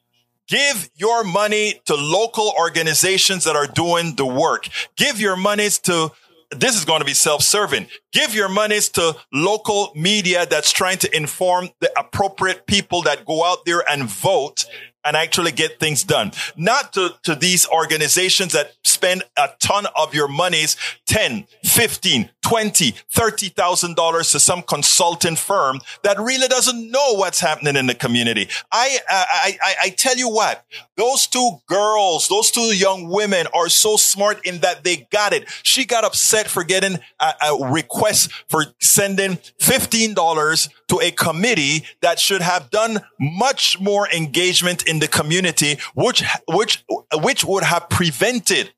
Give your money to local organizations that are doing the work. Give your monies to this is going to be self-serving. Give your monies to local media that's trying to inform the appropriate people that go out there and vote and actually get things done. Not to, to these organizations that spend a ton of your monies, 10, 15, 20, $30,000 to some consulting firm that really doesn't know what's happening in the community. I, I, I, I tell you what, those two girls, those two young women are so smart in that they got it. She got upset for getting a, a request for sending $15 to a committee that should have done much more engagement in the community, which, which, which would have prevented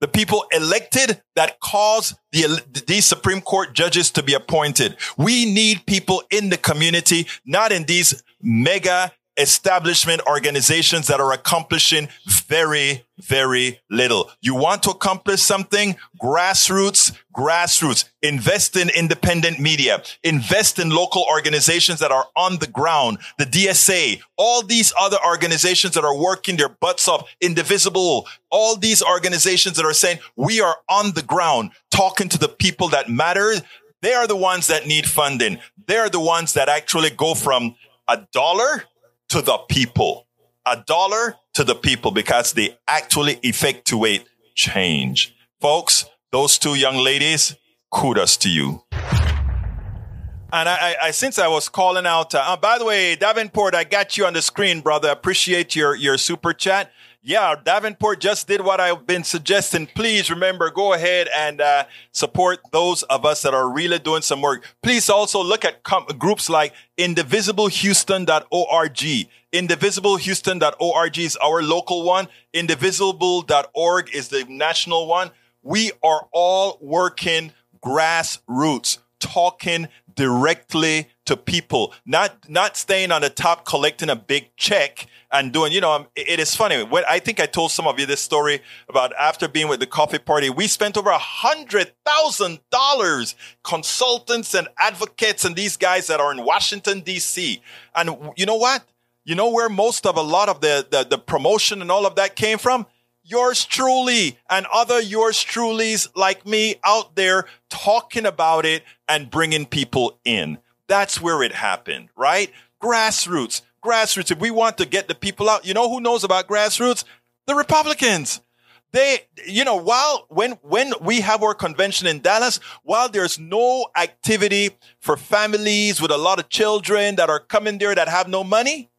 the people elected that cause the, these Supreme Court judges to be appointed. We need people in the community, not in these mega establishment organizations that are accomplishing very, very little. You want to accomplish something? Grassroots, grassroots. Invest in independent media. Invest in local organizations that are on the ground. The DSA, all these other organizations that are working their butts off, indivisible, all these organizations that are saying we are on the ground talking to the people that matter. They are the ones that need funding. They are the ones that actually go from a dollar to the people. A dollar to the people because they actually effectuate change. Folks, those two young ladies, kudos to you. And I, I, since I was calling out, uh, by the way, Davenport, I got you on the screen, brother. Appreciate your, your super chat yeah, Davenport just did what I've been suggesting. Please remember, go ahead and uh, support those of us that are really doing some work. Please also look at com- groups like indivisiblehouston.org. Indivisiblehouston.org is our local one. Indivisible.org is the national one. We are all working grassroots, talking directly to people, not, not staying on the top collecting a big check and doing, you know, um, it is funny. When I think I told some of you this story about after being with the coffee party, we spent over a hundred thousand dollars, consultants and advocates and these guys that are in Washington, DC. And you know what? You know where most of a lot of the, the, the promotion and all of that came from? yours truly and other yours trulies like me out there talking about it and bringing people in. That's where it happened, right? Grassroots grassroots, if we want to get the people out, you know who knows about grassroots? The Republicans. They, you know, while when when we have our convention in Dallas, while there's no activity for families with a lot of children that are coming there that have no money,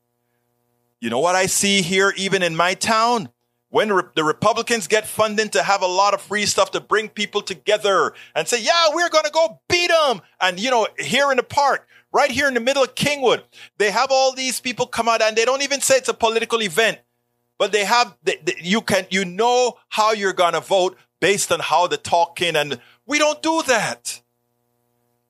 you know what I see here, even in my town? When the Republicans get funding to have a lot of free stuff to bring people together and say, yeah, we're going to go beat them. And, you know, here in the park, right here in the middle of Kingwood. They have all these people come out and they don't even say it's a political event, but they have, you can, you know how you're going to vote based on how they're talking. And we don't do that.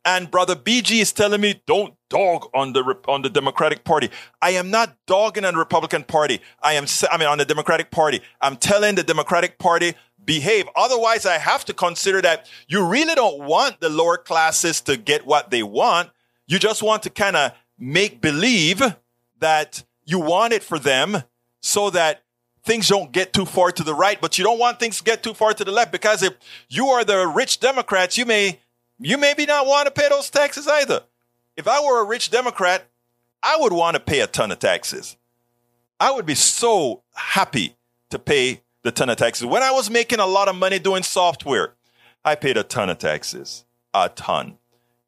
And brother BG is telling me, don't dog on the, on the Democratic Party. I am not dogging on the Republican Party. I am, I mean, on the Democratic Party. I'm telling the Democratic Party, behave. Otherwise, I have to consider that you really don't want the lower classes to get what they want. You just want to kind of make believe that you want it for them so that things don't get too far to the right, but you don't want things to get too far to the left because if you are the rich Democrats, you may, you maybe not want to pay those taxes either. If I were a rich Democrat, I would want to pay a ton of taxes. I would be so happy to pay the ton of taxes. When I was making a lot of money doing software, I paid a ton of taxes, a ton.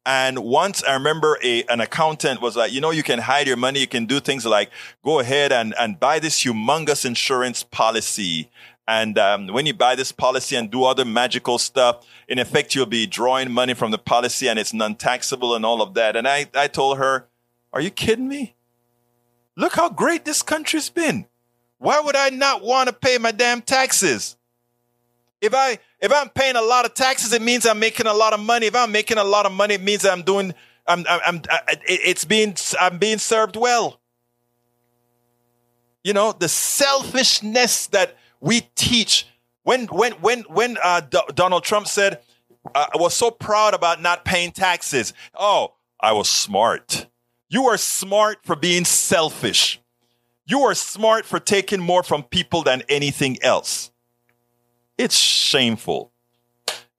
And once I remember a, an accountant was like, you know, you can hide your money. You can do things like go ahead and, and buy this humongous insurance policy. And um, when you buy this policy and do other magical stuff, in effect, you'll be drawing money from the policy and it's non-taxable and all of that. And I, I told her, are you kidding me? Look how great this country's been. Why would I not want to pay my damn taxes? If I if I'm paying a lot of taxes, it means I'm making a lot of money. If I'm making a lot of money, it means I'm doing I'm I'm, I'm it's being I'm being served well. You know, the selfishness that we teach when when when when uh, D- Donald Trump said uh, I was so proud about not paying taxes. Oh, I was smart. You are smart for being selfish. You are smart for taking more from people than anything else. It's shameful.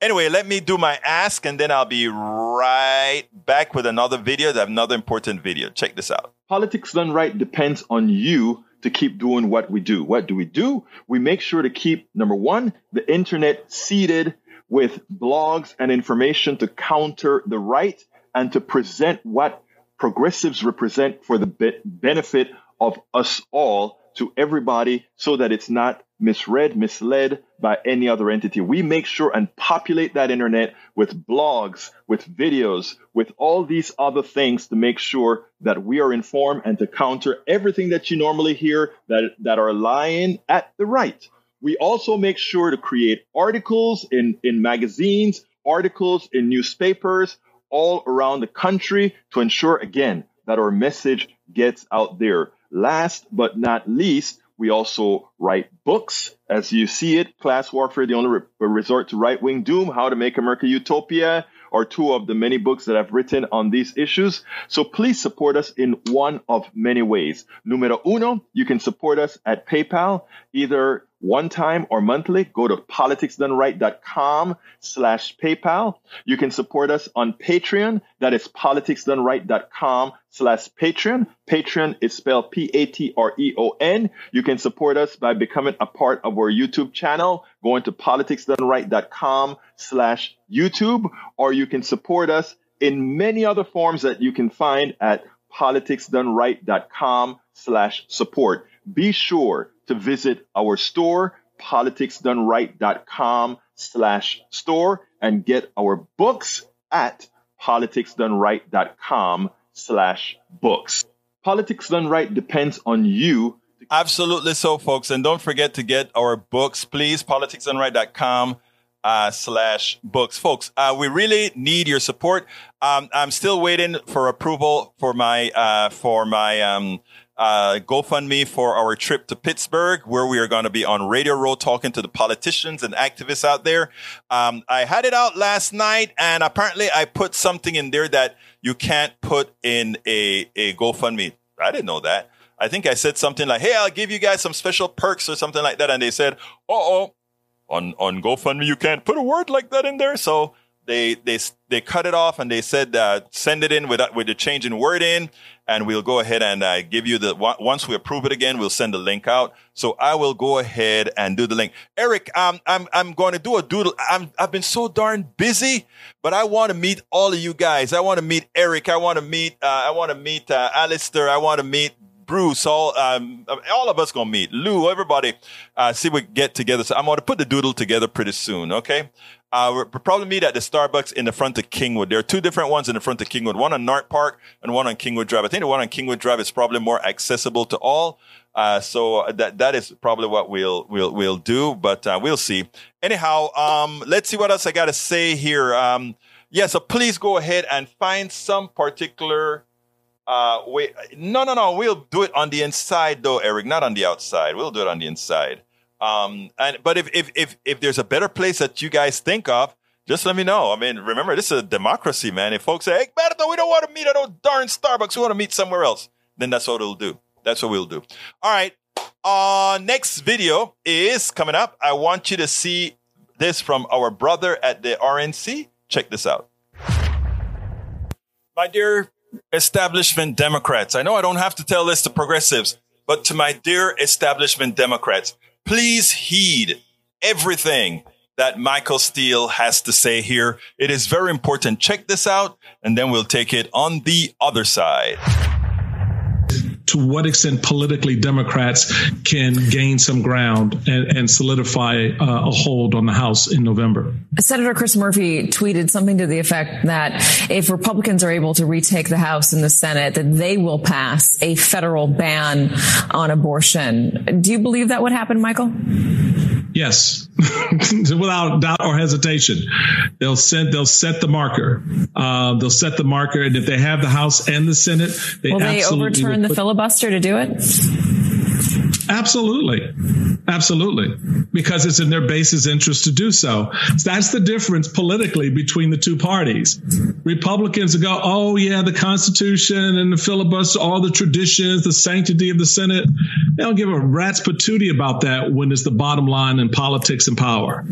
Anyway, let me do my ask and then I'll be right back with another video, another important video. Check this out. Politics done right depends on you to keep doing what we do. What do we do? We make sure to keep, number one, the internet seeded with blogs and information to counter the right and to present what progressives represent for the be- benefit of us all to everybody so that it's not misread, misled by any other entity. We make sure and populate that internet with blogs, with videos, with all these other things to make sure that we are informed and to counter everything that you normally hear that, that are lying at the right. We also make sure to create articles in, in magazines, articles in newspapers all around the country to ensure, again, that our message gets out there. Last but not least, we also write books. As you see it, Class Warfare, the only re- resort to right wing doom, How to Make America Utopia, are two of the many books that I've written on these issues. So please support us in one of many ways. Numero uno, you can support us at PayPal, either one time or monthly, go to politicsdoneright.com slash PayPal. You can support us on Patreon. That is politicsdoneright.com slash Patreon. Patreon is spelled P-A-T-R-E-O-N. You can support us by becoming a part of our YouTube channel, going to politicsdoneright.com slash YouTube, or you can support us in many other forms that you can find at politicsdoneright.com slash support. Be sure to visit our store, politicsdoneright.com slash store, and get our books at politicsdoneright.com slash books. Politics Done Right depends on you. Absolutely so, folks. And don't forget to get our books, please, politicsdoneright.com uh, slash books. Folks, uh, we really need your support. Um, I'm still waiting for approval for my, uh, for my, um, uh, GoFundMe for our trip to Pittsburgh, where we are going to be on Radio Row talking to the politicians and activists out there. Um, I had it out last night, and apparently I put something in there that you can't put in a, a GoFundMe. I didn't know that. I think I said something like, "Hey, I'll give you guys some special perks or something like that," and they said, Uh "Oh, on on GoFundMe you can't put a word like that in there." So they they they cut it off and they said uh, send it in with with the change in word in, and we'll go ahead and uh, give you the once we approve it again, we'll send the link out. So I will go ahead and do the link. Eric, um, I'm I'm going to do a doodle. I'm I've been so darn busy, but I want to meet all of you guys. I want to meet Eric. I want to meet uh, I want to meet uh, Alistair. I want to meet Bruce, all um, all of us gonna meet. Lou, everybody, uh, see we get together. So I'm gonna put the doodle together pretty soon. Okay. Uh, probably meet at the Starbucks in the front of Kingwood. There are two different ones in the front of Kingwood, one on Northpark and one on Kingwood Drive. I think the one on Kingwood Drive is probably more accessible to all. Uh, so that, that is probably what we'll, we'll, we'll do, but, uh, we'll see. Anyhow, um, let's see what else I got to say here. Um, yeah, so please go ahead and find some particular, uh, wait, no, no, no, we'll do it on the inside though, Eric, not on the outside. We'll do it on the inside. Um, and but if, if if if there's a better place that you guys think of, just let me know. I mean, remember this is a democracy, man. If folks say, "Hey, Berto, we don't want to meet at those darn Starbucks. We want to meet somewhere else," then that's what it'll do. That's what we'll do. All right. Uh, next video is coming up. I want you to see this from our brother at the RNC. Check this out. My dear establishment Democrats, I know I don't have to tell this to progressives, but to my dear establishment Democrats, Please heed everything that Michael Steele has to say here. It is very important. Check this out, and then we'll take it on the other side to what extent politically Democrats can gain some ground and, and solidify uh, a hold on the House in November. Senator Chris Murphy tweeted something to the effect that if Republicans are able to retake the House and the Senate, that they will pass a federal ban on abortion. Do you believe that would happen, Michael? Yes, without doubt or hesitation. They'll set they'll set the marker. Uh, they'll set the marker, and if they have the House and the Senate, they will they overturn the filibuster to do it? Absolutely. Absolutely. Because it's in their base's interest to do so. so. That's the difference politically between the two parties. Republicans go, oh, yeah, the Constitution and the filibuster, all the traditions, the sanctity of the Senate. They don't give a rat's patootie about that when it's the bottom line in politics and power.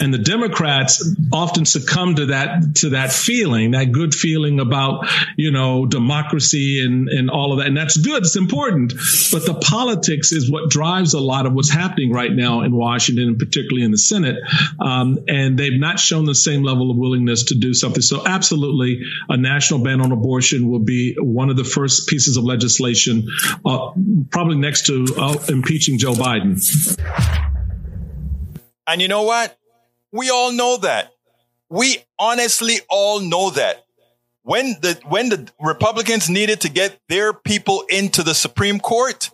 And the Democrats often succumb to that, to that feeling, that good feeling about, you know, democracy and, and all of that. And that's good. It's important. But the politics is what drives a lot of what's happening right now in Washington, and particularly in the Senate. Um, and they've not shown the same level of willingness to do something. So, absolutely, a national ban on abortion will be one of the first pieces of legislation, uh, probably next to uh, impeaching Joe Biden. And you know what? We all know that. We honestly all know that when the when the Republicans needed to get their people into the Supreme Court,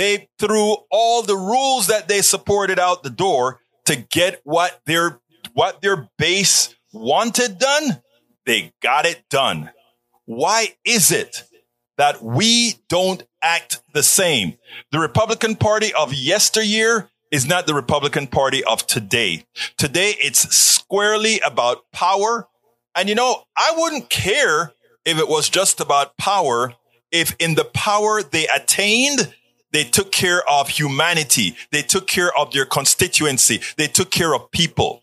they threw all the rules that they supported out the door to get what their what their base wanted done. They got it done. Why is it that we don't act the same? The Republican Party of yesteryear is not the Republican Party of today. Today, it's squarely about power. And you know, I wouldn't care if it was just about power if in the power they attained, they took care of humanity. They took care of their constituency. They took care of people.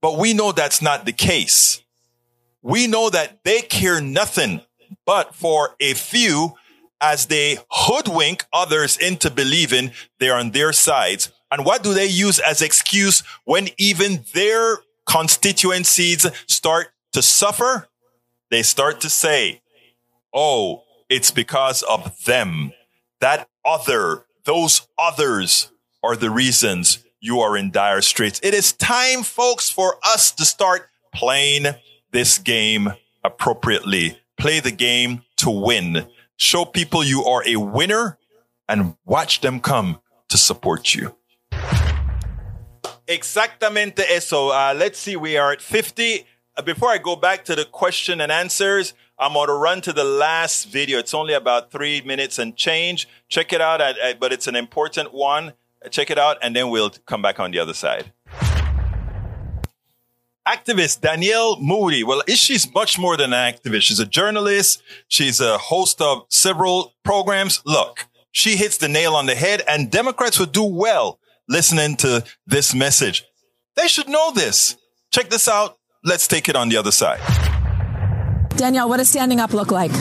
But we know that's not the case. We know that they care nothing but for a few as they hoodwink others into believing they're on their sides. And what do they use as excuse when even their constituencies start to suffer? They start to say, Oh, it's because of them. That other, those others are the reasons you are in dire straits. It is time, folks, for us to start playing this game appropriately. Play the game to win. Show people you are a winner and watch them come to support you. Exactamente eso. Uh, let's see, we are at 50. Uh, before I go back to the question and answers, I'm going to run to the last video. It's only about three minutes and change. Check it out, but it's an important one. Check it out, and then we'll come back on the other side. Activist Danielle Moody. Well, she's much more than an activist. She's a journalist. She's a host of several programs. Look, she hits the nail on the head, and Democrats would do well listening to this message. They should know this. Check this out. Let's take it on the other side. Danielle, what does standing up look like?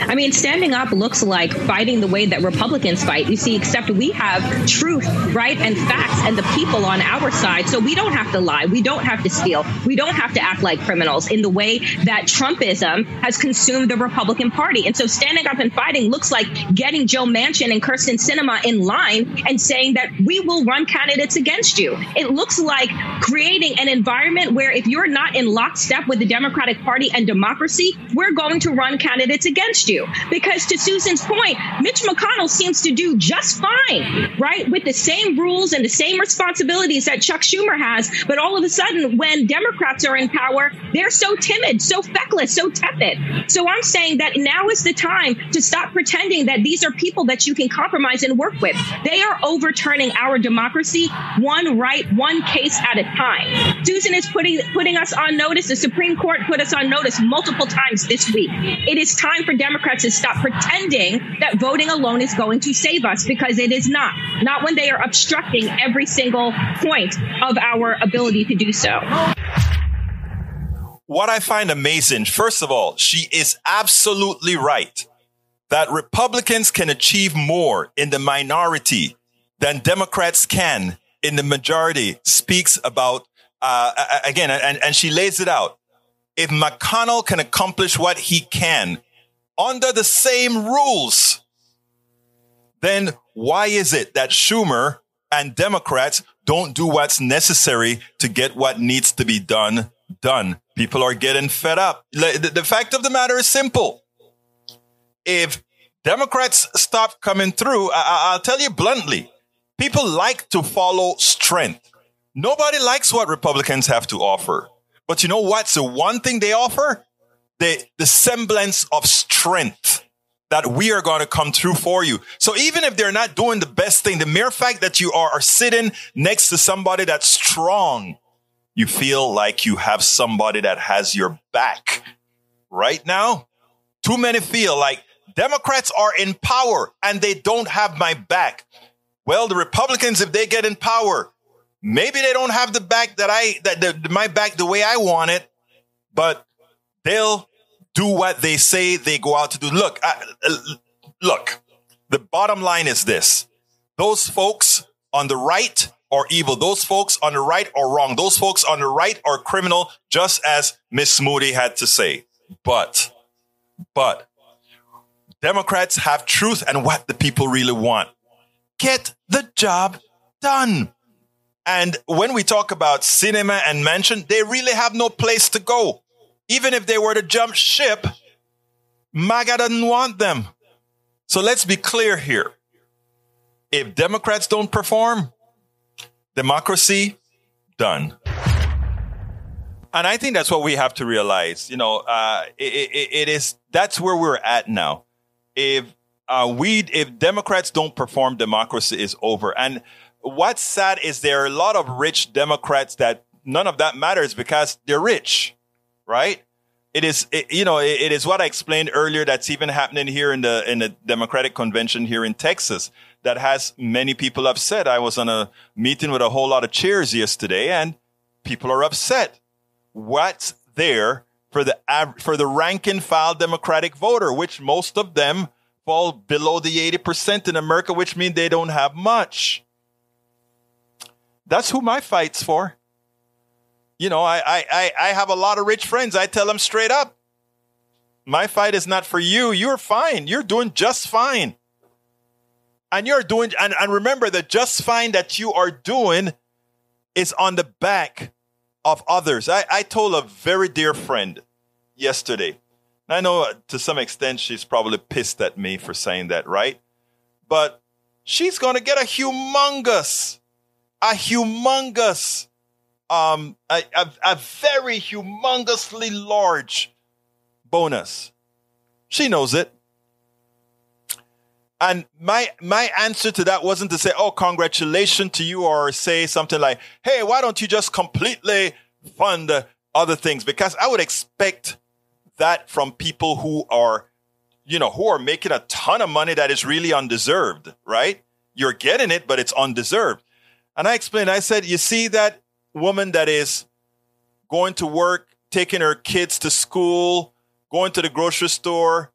I mean, standing up looks like fighting the way that Republicans fight. You see, except we have truth, right, and facts and the people on our side. So we don't have to lie. We don't have to steal. We don't have to act like criminals in the way that Trumpism has consumed the Republican Party. And so standing up and fighting looks like getting Joe Manchin and Kyrsten Sinema in line and saying that we will run candidates against you. It looks like creating an environment where if you're not in lockstep with the Democratic Party and democracy, we're going to run candidates against you. Because to Susan's point, Mitch McConnell seems to do just fine, right? With the same rules and the same responsibilities that Chuck Schumer has. But all of a sudden, when Democrats are in power, they're so timid, so feckless, so tepid. So I'm saying that now is the time to stop pretending that these are people that you can compromise and work with. They are overturning our democracy one right, one case at a time. Susan is putting putting us on notice. The Supreme Court put us on notice multiple times this week. It is time for Democrats Democrats is stop pretending that voting alone is going to save us because it is not. Not when they are obstructing every single point of our ability to do so. What I find amazing, first of all, she is absolutely right that Republicans can achieve more in the minority than Democrats can in the majority speaks about, uh, again, and, and she lays it out. If McConnell can accomplish what he can under the same rules, then why is it that Schumer and Democrats don't do what's necessary to get what needs to be done done? People are getting fed up. The fact of the matter is simple. If Democrats stop coming through, I- will tell you bluntly, people like to follow strength. Nobody likes what Republicans have to offer. But you know what's the one thing they offer? The, the semblance of strength that we are going to come through for you. So even if they're not doing the best thing, the mere fact that you are, are sitting next to somebody that's strong, you feel like you have somebody that has your back. Right now, too many feel like Democrats are in power and they don't have my back. Well, the Republicans, if they get in power, maybe they don't have the back that I, that the, my back the way I want it, but they'll do what they say they go out to do. Look, I, look, the bottom line is this. Those folks on the right are evil. Those folks on the right are wrong. Those folks on the right are criminal, just as Miss Moody had to say. But, but Democrats have truth and what the people really want. Get the job done. And when we talk about Sinema and Manchin, they really have no place to go. Even if they were to jump ship, MAGA doesn't want them. So let's be clear here. If Democrats don't perform, democracy done. And I think that's what we have to realize. You know, uh, it, it, it is that's where we're at now. If uh, we, if Democrats don't perform, democracy is over. And what's sad is there are a lot of rich Democrats that none of that matters because they're rich, right? It is, it, you know, it, it is what I explained earlier. That's even happening here in the in the Democratic convention here in Texas. That has many people upset. I was on a meeting with a whole lot of chairs yesterday, and people are upset. What's there for the for the rank and file Democratic voter, which most of them fall below the eighty percent in America, which means they don't have much. That's who my fight's for. You know, I, I, I have a lot of rich friends. I tell them straight up, my fight is not for you. You're fine. You're doing just fine. And you're doing, and, and remember the just fine that you are doing is on the back of others. I, I told a very dear friend yesterday. I know to some extent she's probably pissed at me for saying that, right? But she's going to get a humongous a humongous, um, a, a, a very humongously large bonus. She knows it. And my my answer to that wasn't to say, "Oh, congratulations to you," or say something like, "Hey, why don't you just completely fund other things?" Because I would expect that from people who are, you know, who are making a ton of money that is really undeserved. Right? You're getting it, but it's undeserved. And I explained, I said, you see that woman that is going to work, taking her kids to school, going to the grocery store.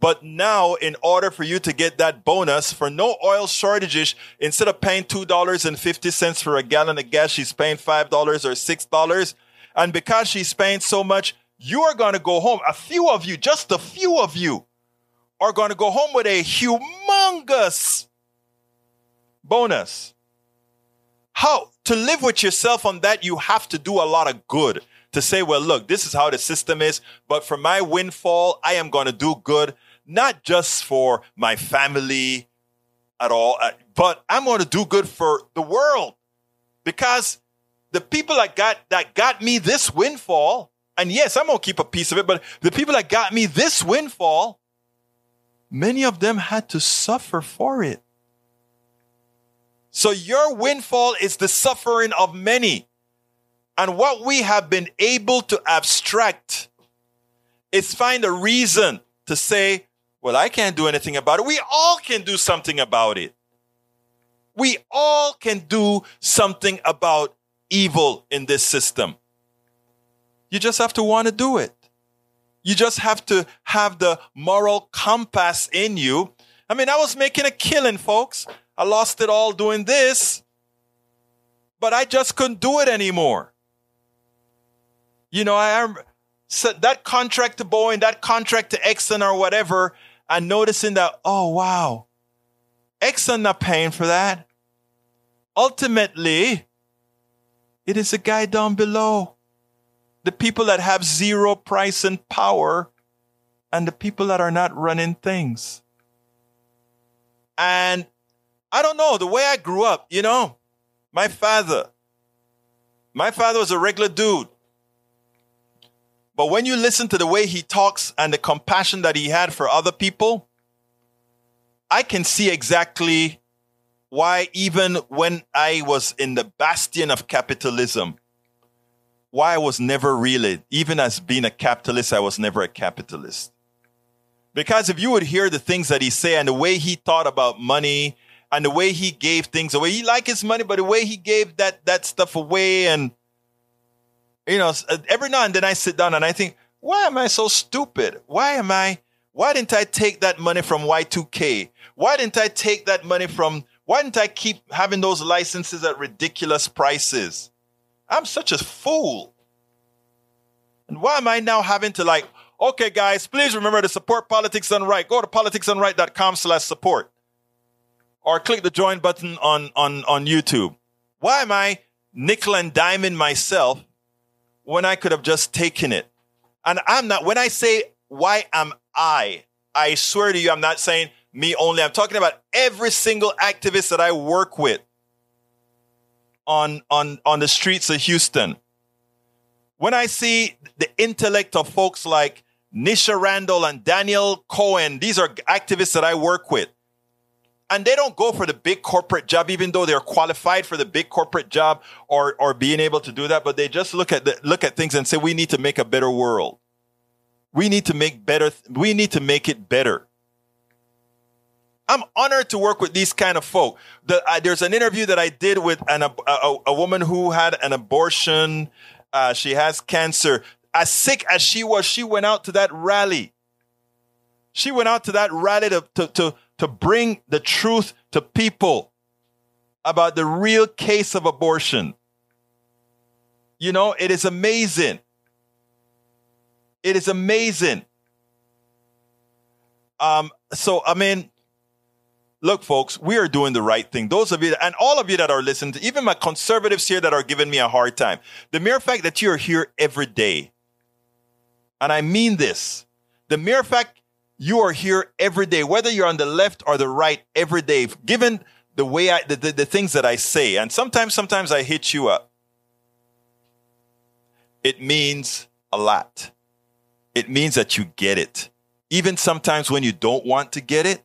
But now, in order for you to get that bonus for no oil shortages, instead of paying $2.50 for a gallon of gas, she's paying $5 or $6. And because she's paying so much, you are going to go home. A few of you, just a few of you, are going to go home with a humongous bonus. How to live with yourself on that, you have to do a lot of good to say, well, look, this is how the system is, but for my windfall, I am going to do good, not just for my family at all, uh, but I'm going to do good for the world because the people that got, that got me this windfall, and yes, I'm going to keep a piece of it, but the people that got me this windfall, many of them had to suffer for it. So your windfall is the suffering of many. And what we have been able to abstract is find a reason to say, well, I can't do anything about it. We all can do something about it. We all can do something about evil in this system. You just have to want to do it. You just have to have the moral compass in you. I mean, I was making a killing, folks. I lost it all doing this, but I just couldn't do it anymore. You know, I am so that contract to Boeing, that contract to Exxon or whatever, and noticing that, oh wow, Exxon not paying for that. Ultimately, it is a guy down below. The people that have zero price and power and the people that are not running things. And I don't know, the way I grew up, you know, my father, my father was a regular dude. But when you listen to the way he talks and the compassion that he had for other people, I can see exactly why, even when I was in the bastion of capitalism, why I was never really, even as being a capitalist, I was never a capitalist. Because if you would hear the things that he say and the way he thought about money and the way he gave things away, he liked his money, but the way he gave that that stuff away and you know, uh, every now and then I sit down and I think, why am I so stupid? Why am I why didn't I take that money from Y2K? Why didn't I take that money from why didn't I keep having those licenses at ridiculous prices? I'm such a fool. And why am I now having to like, okay, guys, please remember to support Politics Done Right. Go to politicsdoneright.com slash support. Or click the join button on, on, on YouTube. Why am I nickel and diming myself when I could have just taken it? And I'm not, when I say, why am I? I swear to you, I'm not saying me only. I'm talking about every single activist that I work with on, on, on the streets of Houston. When I see the intellect of folks like Nisha Randall and Daniel Cohen, these are activists that I work with. And they don't go for the big corporate job, even though they're qualified for the big corporate job or, or being able to do that. But they just look at the, look at things and say, we need to make a better world. We need to make better. We need to make it better. I'm honored to work with these kind of folk. The, uh, there's an interview that I did with an, a, a, a woman who had an abortion. Uh, she has cancer. As sick as she was, she went out to that rally. She went out to that rally to, to, to, to bring the truth to people about the real case of abortion. You know, it is amazing. It is amazing. Um, so I mean, look, folks, we are doing the right thing. Those of you, and all of you that are listening, to, even my conservatives here that are giving me a hard time, the mere fact that you're here every day, and I mean this, the mere fact you are here every day, whether you're on the left or the right, every day, given the way I, the, the, the things that I say, and sometimes, sometimes I hit you up, it means a lot. It means that you get it. Even sometimes when you don't want to get it,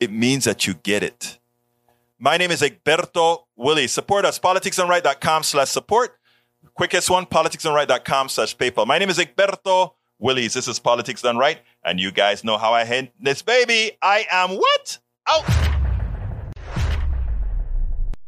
it means that you get it. My name is Egberto Willies. Support us, politicsdoneright.com slash support. Quickest one, politicsdoneright.com slash PayPal. My name is Egberto Willies. This is Politics Done Right. And you guys know how I hit this baby. I am what? Out